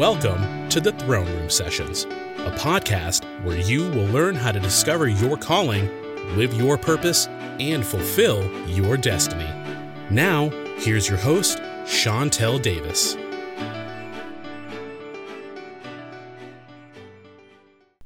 Welcome to the Throne Room Sessions, a podcast where you will learn how to discover your calling, live your purpose, and fulfill your destiny. Now, here's your host, Chantel Davis.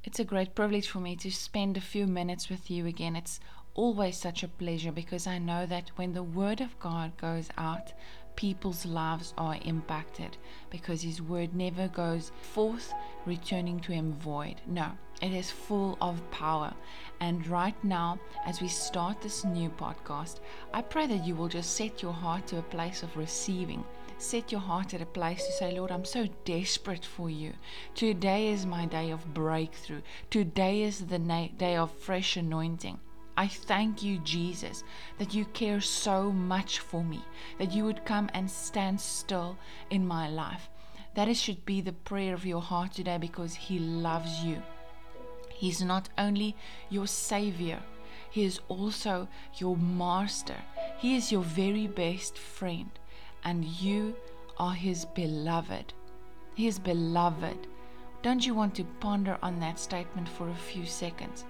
It's a great privilege for me to spend a few minutes with you again. It's always such a pleasure because I know that when the Word of God goes out, people's lives are impacted because His Word never goes forth returning to Him void. No, it is full of power. And right now, as we start this new podcast, I pray that you will just set your heart to a place of receiving. Set your heart at a place to say, Lord, I'm so desperate for you. Today is my day of breakthrough. Today is the na- day of fresh anointing. I thank you, Jesus, that you care so much for me, that you would come and stand still in my life. That is, should be the prayer of your heart today because He loves you. He's not only your Savior, He is also your Master. He is your very best friend, and you are His beloved. He is beloved. Don't you want to ponder on that statement for a few seconds?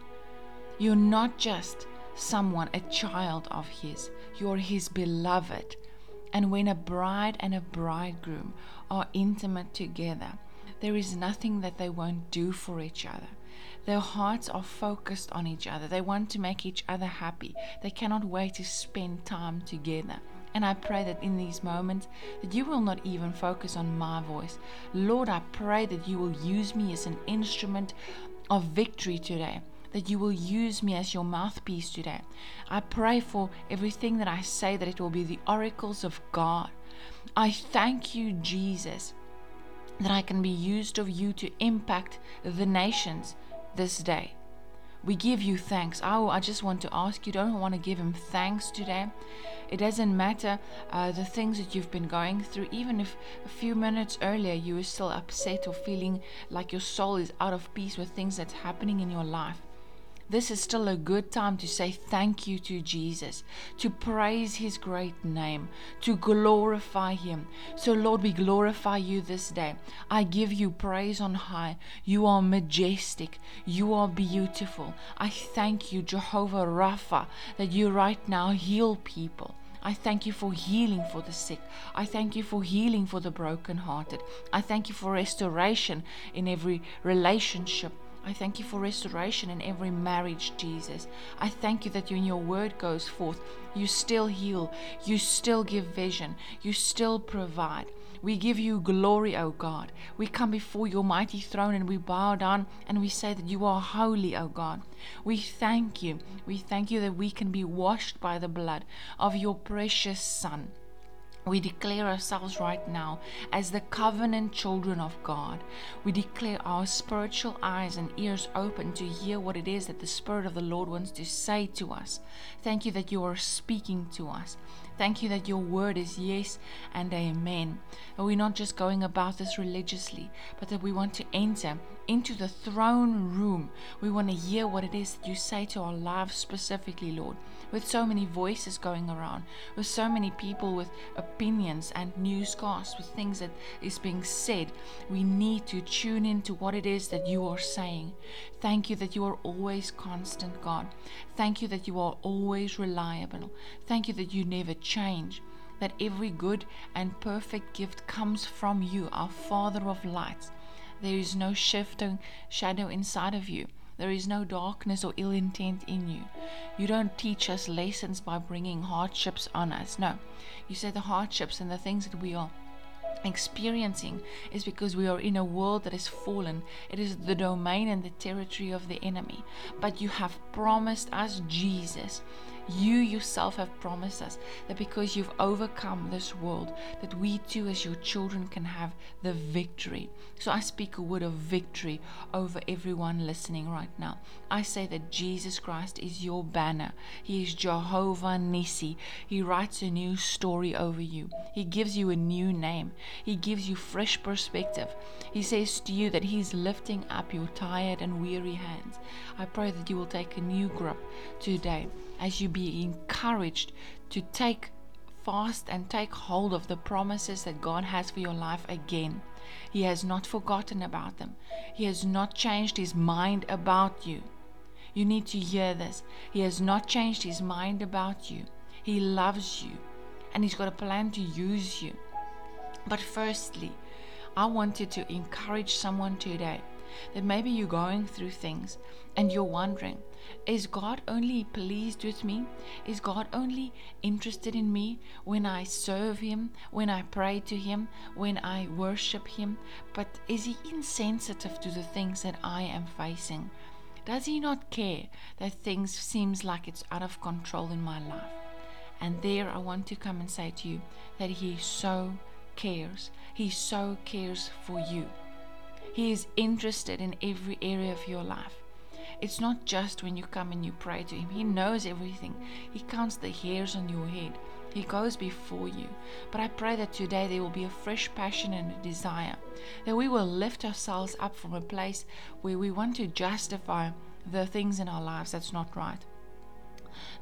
You're not just someone, a child of His, you're His beloved. And when a bride and a bridegroom are intimate together, there is nothing that they won't do for each other. Their hearts are focused on each other. They want to make each other happy. They cannot wait to spend time together. And I pray that in these moments that you will not even focus on my voice. Lord, I pray that you will use me as an instrument of victory today that you will use me as your mouthpiece today. I pray for everything that I say that it will be the oracles of God. I thank you, Jesus, that I can be used of you to impact the nations this day. We give you thanks. Oh, I just want to ask you, don't want to give him thanks today? It doesn't matter uh, the things that you've been going through, even if a few minutes earlier you were still upset or feeling like your soul is out of peace with things that's happening in your life this is still a good time to say thank you to Jesus, to praise His great name, to glorify Him. So, Lord, we glorify you this day. I give you praise on high. You are majestic. You are beautiful. I thank you, Jehovah Rapha, that you right now heal people. I thank you for healing for the sick. I thank you for healing for the brokenhearted. I thank you for restoration in every relationship. I thank you for restoration in every marriage, Jesus. I thank you that when your word goes forth, you still heal, you still give vision, you still provide. We give you glory, O God. We come before your mighty throne and we bow down and we say that you are holy, O God. We thank you. We thank you that we can be washed by the blood of your precious Son. We declare ourselves right now as the covenant children of God. We declare our spiritual eyes and ears open to hear what it is that the Spirit of the Lord wants to say to us. Thank you that you are speaking to us. Thank you that your word is yes and amen. That we're not just going about this religiously, but that we want to enter into the throne room. We want to hear what it is that you say to our lives specifically, Lord. With so many voices going around, with so many people with opinions and newscasts, with things that is being said, we need to tune into what it is that you are saying. Thank you that you are always constant, God. Thank you that you are always reliable. Thank you that you never change that every good and perfect gift comes from you, our Father of lights. There is no shifting shadow inside of you. There is no darkness or ill intent in you. You don't teach us lessons by bringing hardships on us. No. You say the hardships and the things that we are experiencing is because we are in a world that is fallen. It is the domain and the territory of the enemy. But you have promised us Jesus you yourself have promised us that because you've overcome this world, that we too, as your children, can have the victory. So I speak a word of victory over everyone listening right now. I say that Jesus Christ is your banner. He is Jehovah Nissi. He writes a new story over you. He gives you a new name. He gives you fresh perspective. He says to you that He's lifting up your tired and weary hands. I pray that you will take a new grip today as you be encouraged to take fast and take hold of the promises that God has for your life again. He has not forgotten about them, He has not changed His mind about you. You need to hear this. He has not changed His mind about you. He loves you and He's got a plan to use you. But firstly, I wanted to encourage someone today that maybe you're going through things and you're wondering, is God only pleased with me? Is God only interested in me when I serve Him, when I pray to Him, when I worship Him? But is He insensitive to the things that I am facing? Does He not care that things seems like it's out of control in my life? And there I want to come and say to you that He so cares. He so cares for you. He is interested in every area of your life. It's not just when you come and you pray to Him, He knows everything. He counts the hairs on your head. He goes before you. But I pray that today there will be a fresh passion and a desire, that we will lift ourselves up from a place where we want to justify the things in our lives that's not right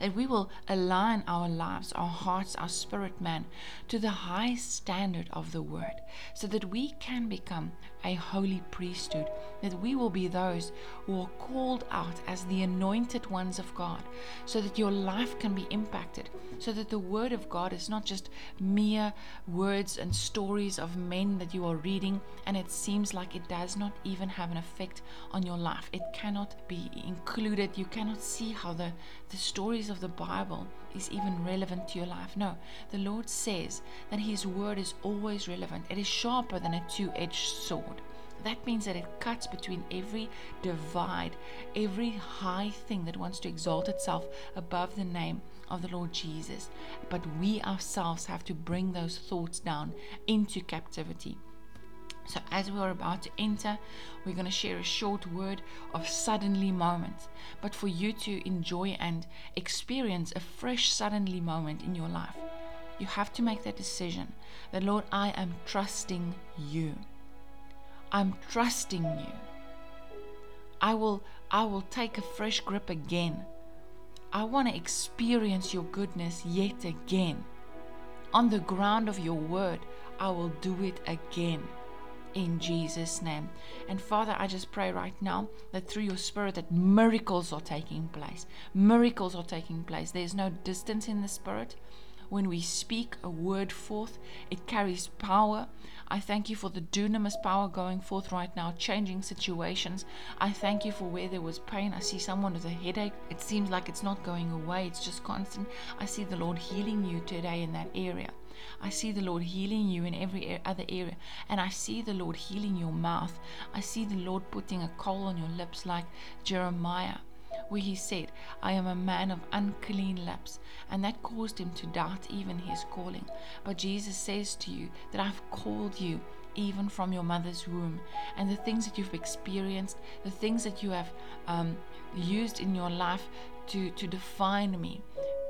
that we will align our lives, our hearts, our spirit man to the high standard of the Word, so that we can become a holy priesthood, that we will be those who are called out as the anointed ones of God, so that your life can be impacted, so that the Word of God is not just mere words and stories of men that you are reading, and it seems like it does not even have an effect on your life. It cannot be included. You cannot see how the, the stories of the Bible is even relevant to your life. No, the Lord says that His word is always relevant. It is sharper than a two edged sword. That means that it cuts between every divide, every high thing that wants to exalt itself above the name of the Lord Jesus. But we ourselves have to bring those thoughts down into captivity. So, as we are about to enter, we're going to share a short word of suddenly moments. But for you to enjoy and experience a fresh suddenly moment in your life, you have to make that decision that, Lord, I am trusting you. I'm trusting you. I will, I will take a fresh grip again. I want to experience your goodness yet again. On the ground of your word, I will do it again in Jesus' name. And Father, I just pray right now that through your Spirit that miracles are taking place. Miracles are taking place. There's no distance in the Spirit. When we speak a word forth, it carries power. I thank you for the dunamis power going forth right now, changing situations. I thank you for where there was pain. I see someone with a headache. It seems like it's not going away, it's just constant. I see the Lord healing you today in that area. I see the Lord healing you in every other area. And I see the Lord healing your mouth. I see the Lord putting a coal on your lips like Jeremiah where he said, I am a man of unclean lips, and that caused him to doubt even his calling. But Jesus says to you that I've called you even from your mother's womb, and the things that you've experienced, the things that you have um, used in your life to, to define me.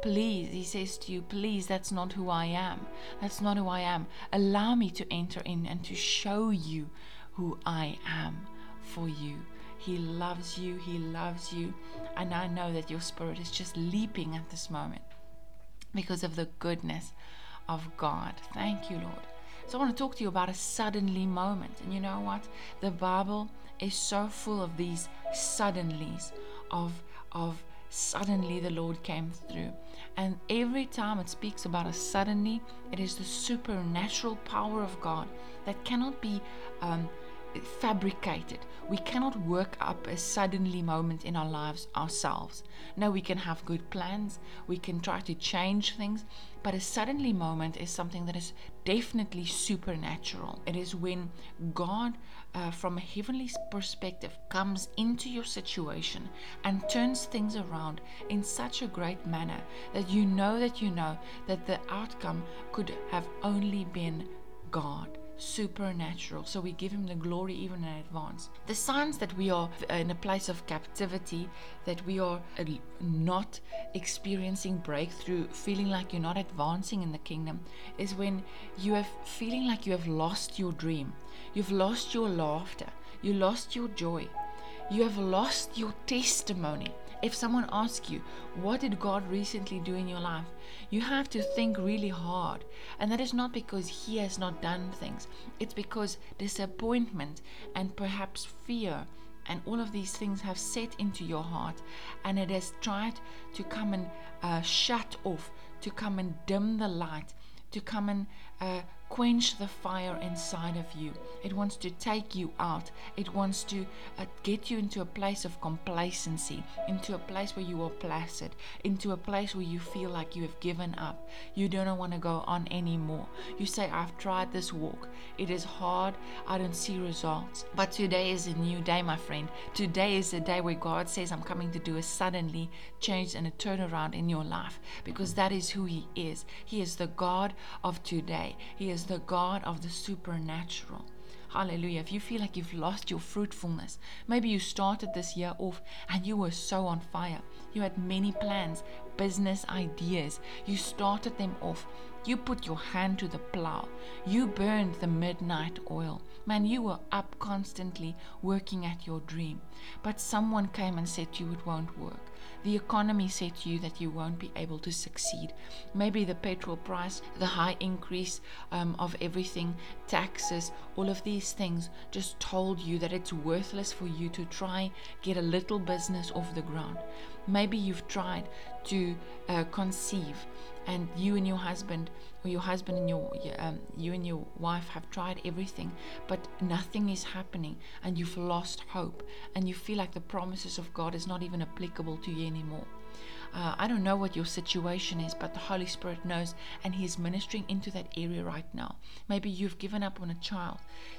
Please, he says to you, please, that's not who I am. That's not who I am. Allow me to enter in and to show you who I am for you. He loves you. He loves you. And I know that your spirit is just leaping at this moment because of the goodness of God. Thank you, Lord. So I want to talk to you about a suddenly moment. And you know what? The Bible is so full of these suddenlies of of suddenly the Lord came through. And every time it speaks about a suddenly, it is the supernatural power of God that cannot be um, fabricated. We cannot work up a suddenly moment in our lives ourselves. No, we can have good plans, we can try to change things, but a suddenly moment is something that is definitely supernatural. It is when God, uh, from a heavenly perspective, comes into your situation and turns things around in such a great manner that you know that you know that the outcome could have only been God supernatural. So we give him the glory even in advance. The signs that we are in a place of captivity, that we are uh, not experiencing breakthrough, feeling like you're not advancing in the kingdom, is when you have feeling like you have lost your dream. You've lost your laughter. You lost your joy. You have lost your testimony If someone asks you, What did God recently do in your life? you have to think really hard. And that is not because He has not done things, it's because disappointment and perhaps fear and all of these things have set into your heart and it has tried to come and uh, shut off, to come and dim the light, to come and uh, quench the fire inside of you. It wants to take you out. It wants to uh, get you into a place of complacency, into a place where you are placid, into a place where you feel like you have given up. You don't want to go on anymore. You say, I've tried this walk. It is hard. I don't see results. But today is a new day, my friend. Today is a day where God says, I'm coming to do a suddenly change and a turnaround in your life because that is who He is. He is the God of today. He is the God of the supernatural. Hallelujah. If you feel like you've lost your fruitfulness, maybe you started this year off and you were so on fire. You had many plans, business ideas. You started them off. You put your hand to the plow. You burned the midnight oil. Man, you were up constantly working at your dream. But someone came and said to you it won't work. The economy said to you that you won't be able to succeed. Maybe the petrol price, the high increase um, of everything, taxes, all of these things just told you that it's worthless for you to try get a little business off the ground. Maybe you've tried to uh, conceive and you and your husband or your husband and your um, you and your wife have tried everything but nothing is happening and you've lost hope and you feel like the promises of God is not even applicable to you anymore uh, I don't know what your situation is, but the Holy Spirit knows, and He is ministering into that area right now. Maybe you've given up on a child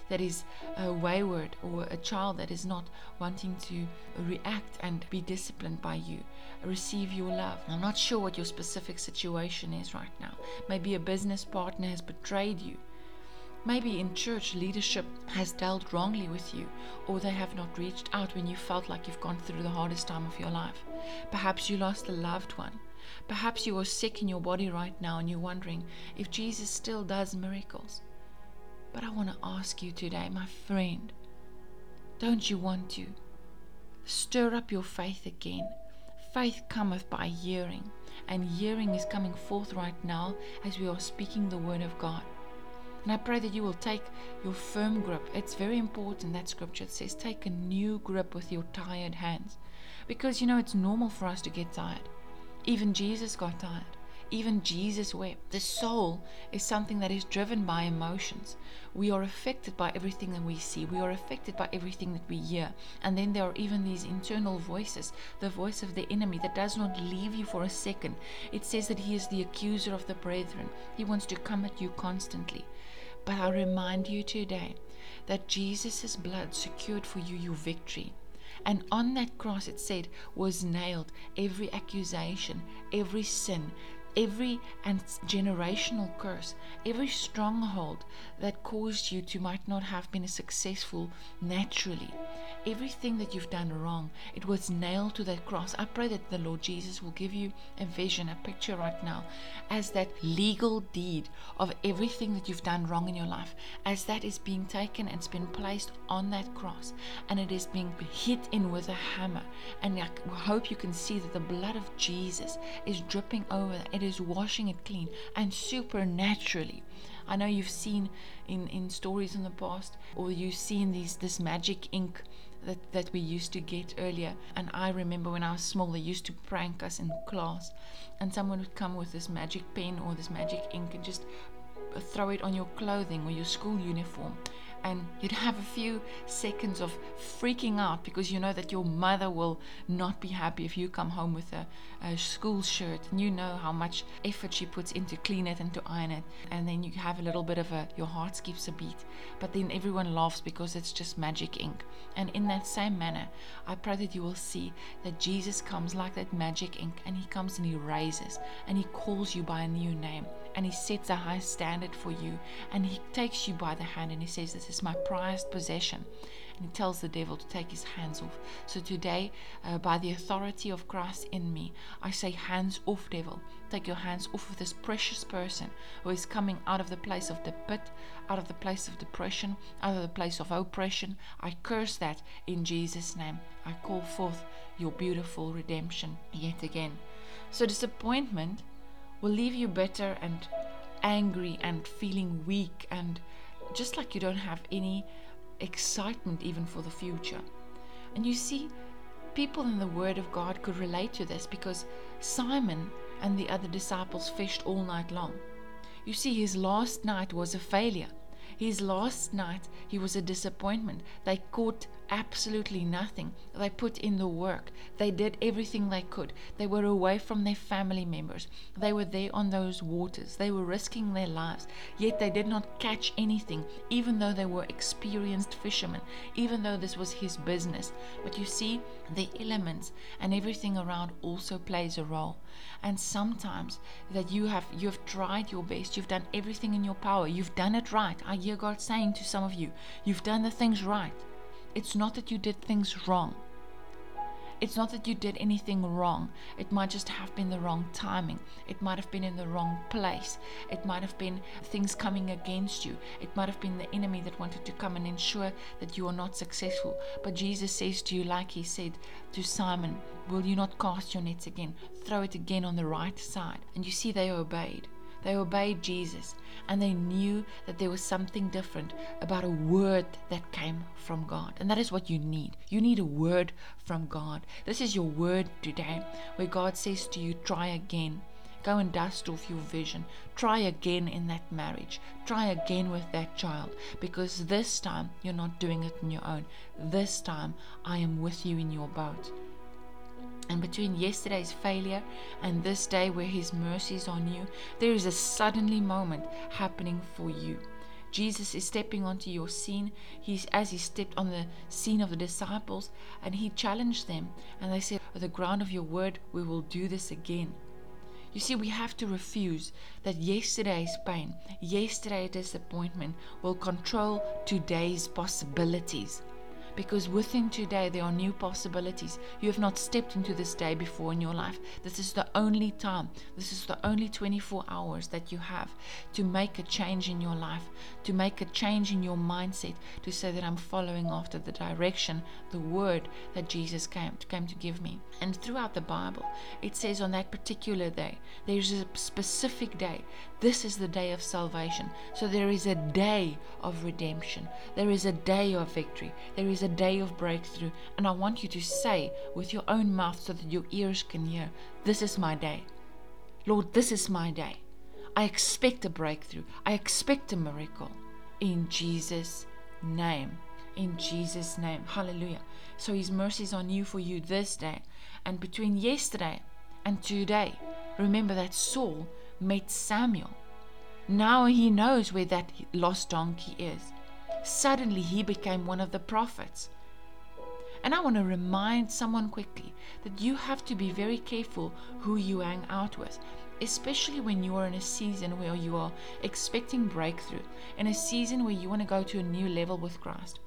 that is uh, wayward, or a child that is not wanting to react and be disciplined by you, receive your love. I'm not sure what your specific situation is right now. Maybe a business partner has betrayed you. Maybe in church, leadership has dealt wrongly with you, or they have not reached out when you felt like you've gone through the hardest time of your life. Perhaps you lost a loved one. Perhaps you are sick in your body right now and you're wondering if Jesus still does miracles. But I want to ask you today, my friend, don't you want to stir up your faith again? Faith cometh by hearing, and hearing is coming forth right now as we are speaking the word of God. And I pray that you will take your firm grip. It's very important that scripture says, take a new grip with your tired hands. Because you know, it's normal for us to get tired. Even Jesus got tired. Even Jesus wept. The soul is something that is driven by emotions. We are affected by everything that we see, we are affected by everything that we hear. And then there are even these internal voices the voice of the enemy that does not leave you for a second. It says that he is the accuser of the brethren, he wants to come at you constantly. But I remind you today that Jesus' blood secured for you your victory. And on that cross, it said, was nailed every accusation, every sin, every and generational curse, every stronghold that caused you to might not have been successful naturally, everything that you've done wrong, it was nailed to that cross. I pray that the Lord Jesus will give you a vision, a picture right now, as that legal deed of everything that you've done wrong in your life, as that is being taken and it's been placed on that cross, and it is being hit in with a hammer. And I hope you can see that the blood of Jesus is dripping over it is washing it clean and supernaturally. I know you've seen in, in stories in the past, or you've seen these this magic ink that, that we used to get earlier. And I remember when I was small, they used to prank us in class, and someone would come with this magic pen or this magic ink and just throw it on your clothing or your school uniform and you'd have a few seconds of freaking out because you know that your mother will not be happy if you come home with a, a, school shirt. And you know how much effort she puts into clean it and to iron it. And then you have a little bit of a your heart skips a beat. But then everyone laughs because it's just magic ink. And in that same manner i pray that you will see that jesus comes like that magic ink and he comes and he raises and he calls you by a new name and he sets a high standard for you and he takes you by the hand and he says this is my prized possession and he tells the devil to take his hands off. So today, uh, by the authority of Christ in me, I say, Hands off, devil. Take your hands off of this precious person who is coming out of the place of the pit, out of the place of depression, out of the place of oppression. I curse that in Jesus' name. I call forth your beautiful redemption yet again. So, disappointment will leave you bitter and angry and feeling weak and just like you don't have any excitement even for the future. And you see, people in the Word of God could relate to this because Simon and the other disciples fished all night long. You see, his last night was a failure. His last night, he was a disappointment. They caught absolutely nothing. They put in the work. They did everything they could. They were away from their family members. They were there on those waters. They were risking their lives. Yet they did not catch anything, even though they were experienced fishermen, even though this was his business. But you see, the elements and everything around also plays a role. And sometimes that you have you have tried your best, you've done everything in your power, you've done it right. I hear God saying to some of you, you've done the things right. It's not that you did things wrong. It's not that you did anything wrong. It might just have been the wrong timing. It might have been in the wrong place. It might have been things coming against you. It might have been the enemy that wanted to come and ensure that you are not successful. But Jesus says to you, like he said to Simon, Will you not cast your nets again? Throw it again on the right side. And you see, they obeyed. They obeyed Jesus and they knew that there was something different about a word that came from God. And that is what you need. You need a word from God. This is your word today where God says to you, try again. Go and dust off your vision. Try again in that marriage. Try again with that child. Because this time you're not doing it on your own. This time I am with you in your boat. And between yesterday's failure and this day where His mercies on you, there is a suddenly moment happening for you. Jesus is stepping onto your scene. He's as he stepped on the scene of the disciples and he challenged them. And they said, On the ground of your word, we will do this again. You see, we have to refuse that yesterday's pain, yesterday's disappointment will control today's possibilities because within today there are new possibilities. You have not stepped into this day before in your life. This is the only time, this is the only 24 hours that you have to make a change in your life, to make a change in your mindset, to say that I'm following after the direction, the word that Jesus came, came to give me. And throughout the Bible, it says on that particular day, there's a specific day. This is the day of salvation. So there is a day of redemption, there is a day of victory, there is a day of breakthrough. And I want you to say with your own mouth so that your ears can hear, This is my day. Lord, this is my day. I expect a breakthrough. I expect a miracle. In Jesus' name. In Jesus' name. Hallelujah. So His mercies are new for you this day. And between yesterday and today, remember that Saul met Samuel. Now he knows where that lost donkey is suddenly he became one of the prophets. And I want to remind someone quickly that you have to be very careful who you hang out with, especially when you are in a season where you are expecting breakthrough, in a season where you want to go to a new level with Christ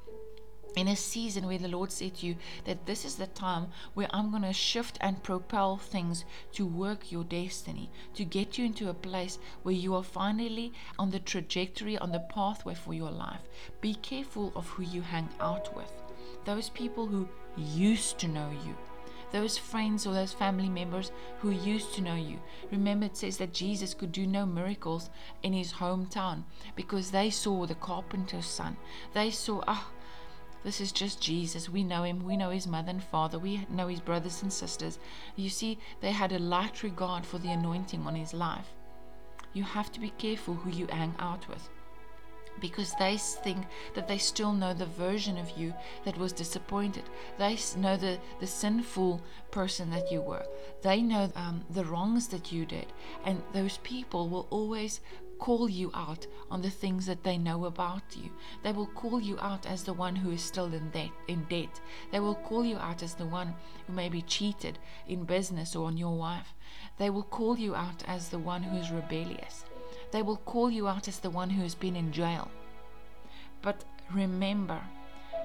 in a season where the Lord said to you that this is the time where I'm going to shift and propel things to work your destiny, to get you into a place where you are finally on the trajectory, on the pathway for your life. Be careful of who you hang out with. Those people who used to know you, those friends or those family members who used to know you. Remember, it says that Jesus could do no miracles in his hometown because they saw the carpenter's son. They saw, ah, oh, this is just Jesus. We know him. We know his mother and father. We know his brothers and sisters. You see, they had a light regard for the anointing on his life. You have to be careful who you hang out with because they think that they still know the version of you that was disappointed. They know the, the sinful person that you were. They know um, the wrongs that you did. And those people will always call you out on the things that they know about you. They will call you out as the one who is still in debt. In debt. They will call you out as the one who may be cheated in business or on your wife. They will call you out as the one who is rebellious. They will call you out as the one who has been in jail. But remember,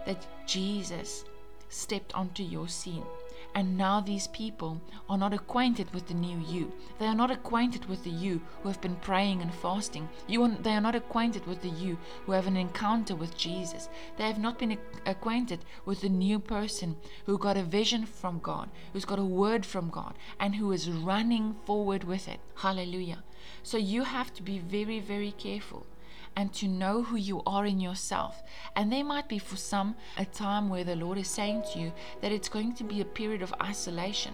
that Jesus stepped onto your scene. And now these people are not acquainted with the new you. They are not acquainted with the you who have been praying and fasting. You are, they are not acquainted with the you who have an encounter with Jesus. They have not been acquainted with the new person who got a vision from God, who's got a word from God, and who is running forward with it. Hallelujah. So you have to be very, very careful and to know who you are in yourself. And there might be for some a time where the Lord is saying to you that it's going to be a period of isolation.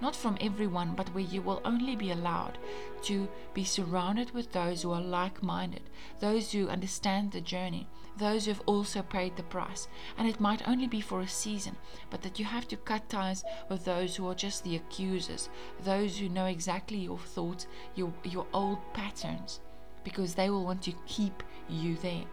Not from everyone, but where you will only be allowed to be surrounded with those who are like minded, those who understand the journey, those who have also paid the price. And it might only be for a season, but that you have to cut ties with those who are just the accusers, those who know exactly your thoughts, your, your old patterns because they will want to keep you there.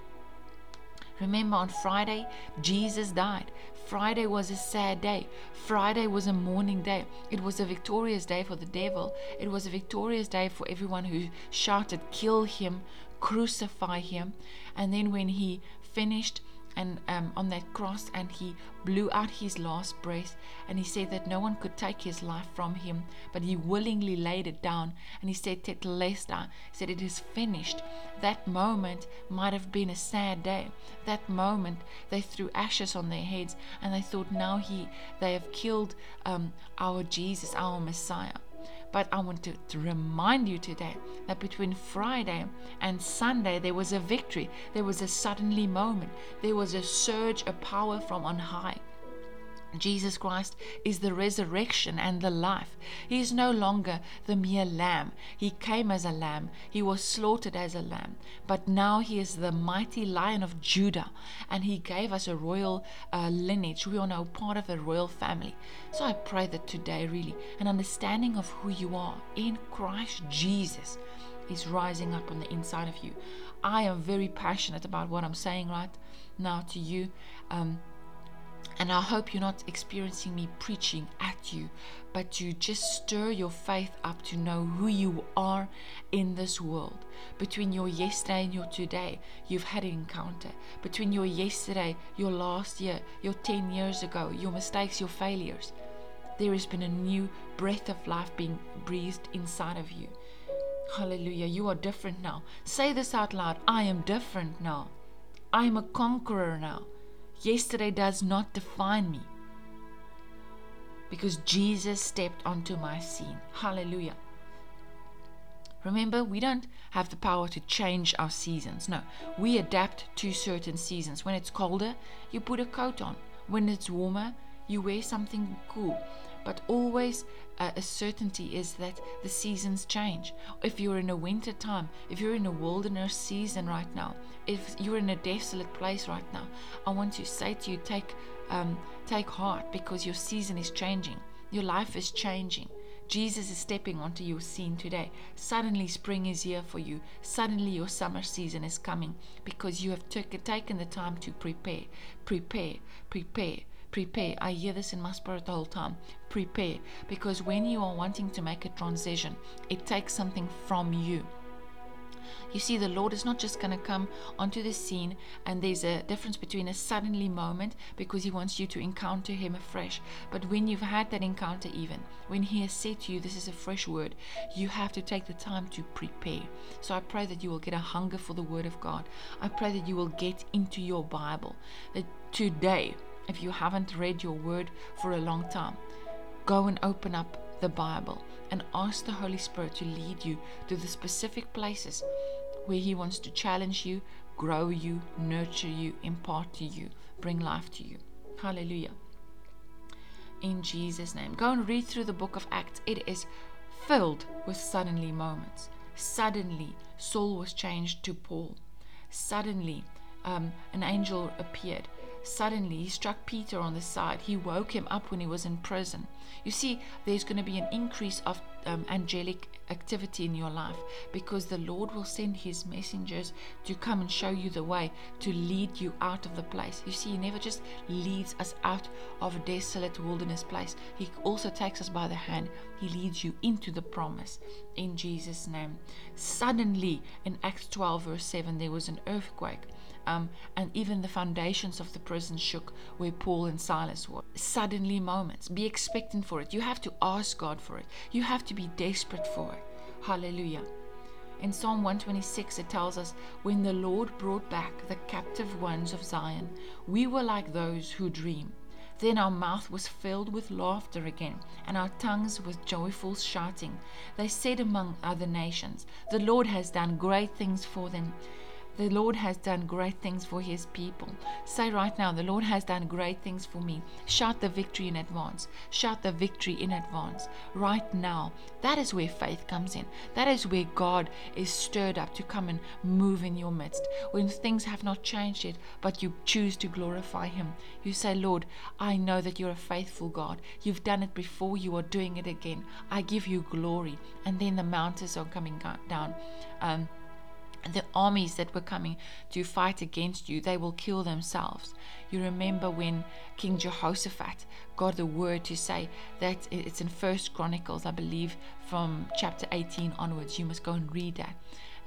Remember, on Friday, Jesus died. Friday was a sad day. Friday was a mourning day. It was a victorious day for the devil. It was a victorious day for everyone who shouted, Kill him, crucify him. And then when he finished, and um, on that cross and he blew out his last breath and he said that no one could take his life from him but he willingly laid it down and he said tetelestai he said it is finished. That moment might have been a sad day. That moment they threw ashes on their heads and they thought now he they have killed um, our jesus our messiah but I want to, to remind you today that between Friday and Sunday, there was a victory. There was a suddenly moment. There was a surge of power from on high. Jesus Christ is the resurrection and the life. He is no longer the mere lamb. He came as a lamb, he was slaughtered as a lamb, but now he is the mighty lion of Judah, and he gave us a royal uh, lineage. We are now part of a royal family. So I pray that today, really, an understanding of who you are in Christ Jesus is rising up on the inside of you. I am very passionate about what I'm saying right now to you. Um, and I hope you're not experiencing me preaching at you, but you just stir your faith up to know who you are in this world. Between your yesterday and your today, you've had an encounter. Between your yesterday, your last year, your 10 years ago, your mistakes, your failures, there has been a new breath of life being breathed inside of you. Hallelujah. You are different now. Say this out loud I am different now. I am a conqueror now. Yesterday does not define me because Jesus stepped onto my scene. Hallelujah. Remember, we don't have the power to change our seasons. No, we adapt to certain seasons. When it's colder, you put a coat on. When it's warmer, you wear something cool. But always uh, a certainty is that the seasons change. If you're in a winter time, if you're in a wilderness season right now, if you're in a desolate place right now, I want to say to you, take um, take heart because your season is changing. Your life is changing. Jesus is stepping onto your scene today. Suddenly, spring is here for you. Suddenly, your summer season is coming because you have t- taken the time to prepare, prepare, prepare prepare. I hear this in my spirit the whole time. Prepare. Because when you are wanting to make a transition, it takes something from you. You see, the Lord is not just going to come onto the scene, and there's a difference between a suddenly moment because He wants you to encounter Him afresh. But when you've had that encounter, even when He has said to you, This is a fresh word, you have to take the time to prepare. So I pray that you will get a hunger for the Word of God. I pray that you will get into your Bible. That today, if you haven't read your word for a long time, go and open up the Bible and ask the Holy Spirit to lead you to the specific places where He wants to challenge you, grow you, nurture you, impart to you, bring life to you. Hallelujah. In Jesus' name. Go and read through the book of Acts. It is filled with suddenly moments. Suddenly, Saul was changed to Paul. Suddenly, um, an angel appeared. Suddenly, he struck Peter on the side. He woke him up when he was in prison. You see, there's going to be an increase of um, angelic activity in your life because the Lord will send his messengers to come and show you the way to lead you out of the place. You see, he never just leads us out of a desolate wilderness place, he also takes us by the hand. He leads you into the promise in Jesus' name. Suddenly, in Acts 12, verse 7, there was an earthquake Um, and even the foundations of the prison shook where Paul and Silas were. Suddenly moments. Be expectant for it. You have to ask God for it. You have to be desperate for it. Hallelujah. In Psalm 126, it tells us, When the Lord brought back the captive ones of Zion, we were like those who dream. Then our mouth was filled with laughter again, and our tongues with joyful shouting. They said among other nations, The Lord has done great things for them. The Lord has done great things for his people. Say right now, The Lord has done great things for me. Shout the victory in advance. Shout the victory in advance. Right now. That is where faith comes in. That is where God is stirred up to come and move in your midst. When things have not changed yet, but you choose to glorify Him. You say, Lord, I know that you're a faithful God. You've done it before, you are doing it again. I give you glory. And then the mountains are coming down. Um, the armies that were coming to fight against you, they will kill themselves. You remember when King Jehoshaphat got the word to say that it's in First Chronicles, I believe, from chapter 18 onwards. You must go and read that.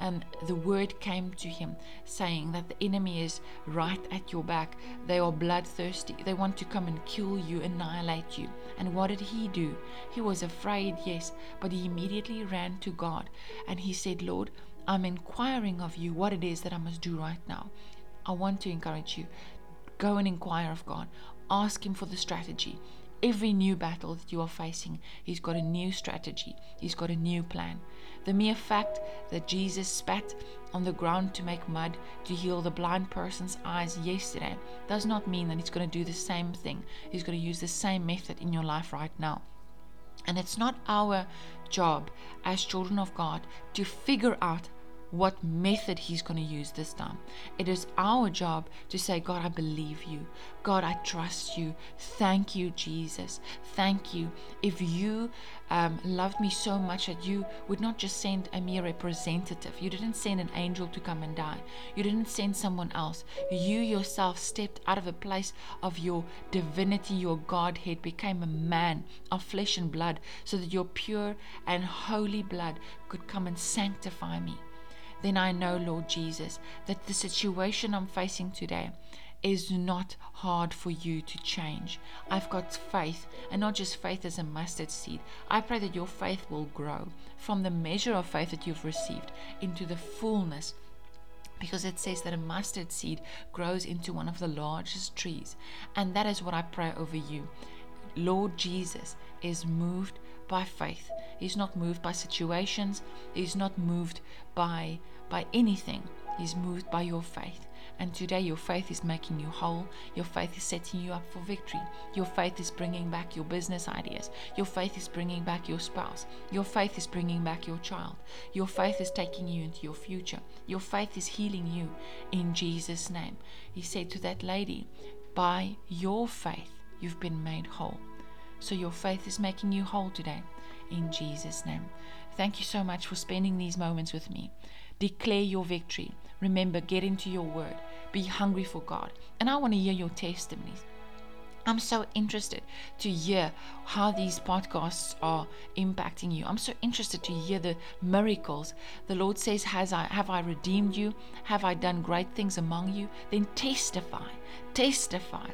And the word came to him saying that the enemy is right at your back. They are bloodthirsty. They want to come and kill you, annihilate you. And what did he do? He was afraid, yes, but he immediately ran to God and he said, Lord, I'm inquiring of you what it is that I must do right now. I want to encourage you. Go and inquire of God. Ask Him for the strategy. Every new battle that you are facing, He's got a new strategy, He's got a new plan. The mere fact that Jesus spat on the ground to make mud to heal the blind person's eyes yesterday does not mean that He's going to do the same thing. He's going to use the same method in your life right now. And it's not our job as children of God to figure out what method He's going to use this time. It is our job to say, God, I believe you. God, I trust you. Thank you, Jesus. Thank you. If you um, loved me so much that you would not just send a mere representative, you didn't send an angel to come and die, you didn't send someone else. You yourself stepped out of a place of your divinity, your Godhead, became a man of flesh and blood, so that your pure and holy blood could come and sanctify me then I know, Lord Jesus, that the situation I'm facing today is not hard for you to change. I've got faith, and not just faith as a mustard seed. I pray that your faith will grow from the measure of faith that you've received into the fullness because it says that a mustard seed grows into one of the largest trees. And that is what I pray over you. Lord Jesus is moved by faith. He's not moved by situations. He's not moved by by anything. He's moved by your faith. And today, your faith is making you whole. Your faith is setting you up for victory. Your faith is bringing back your business ideas. Your faith is bringing back your spouse. Your faith is bringing back your child. Your faith is taking you into your future. Your faith is healing you in Jesus' name. He said to that lady, By your faith, you've been made whole. So your faith is making you whole today in Jesus' name. Thank you so much for spending these moments with me. Declare your victory. Remember, get into your word. Be hungry for God. And I want to hear your testimonies. I'm so interested to hear how these podcasts are impacting you. I'm so interested to hear the miracles. The Lord says, Has I have I redeemed you? Have I done great things among you? Then testify. Testify.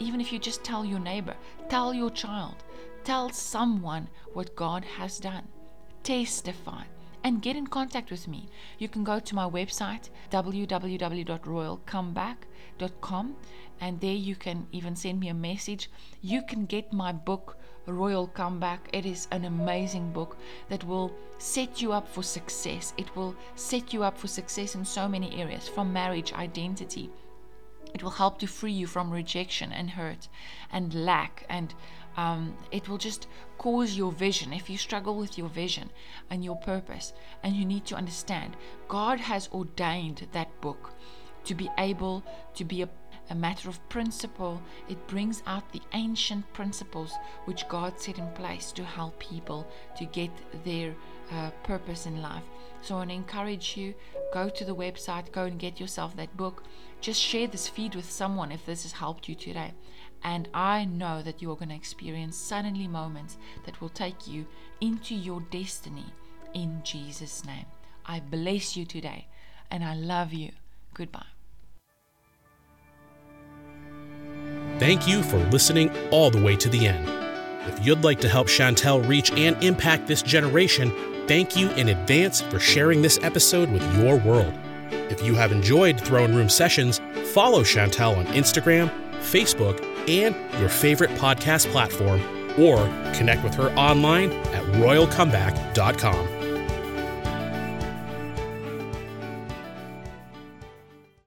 Even if you just tell your neighbor, tell your child, tell someone what God has done. Testify and get in contact with me. You can go to my website www.royalcomeback.com and there you can even send me a message. You can get my book Royal Comeback. It is an amazing book that will set you up for success. It will set you up for success in so many areas from marriage, identity. It will help to free you from rejection and hurt and lack and um, it will just cause your vision. If you struggle with your vision and your purpose, and you need to understand, God has ordained that book to be able to be a, a matter of principle. It brings out the ancient principles which God set in place to help people to get their uh, purpose in life. So I want to encourage you go to the website, go and get yourself that book. Just share this feed with someone if this has helped you today. And I know that you are going to experience suddenly moments that will take you into your destiny in Jesus' name. I bless you today and I love you. Goodbye. Thank you for listening all the way to the end. If you'd like to help Chantel reach and impact this generation, thank you in advance for sharing this episode with your world. If you have enjoyed Throne Room Sessions, follow Chantel on Instagram, Facebook, and your favorite podcast platform, or connect with her online at royalcomeback.com.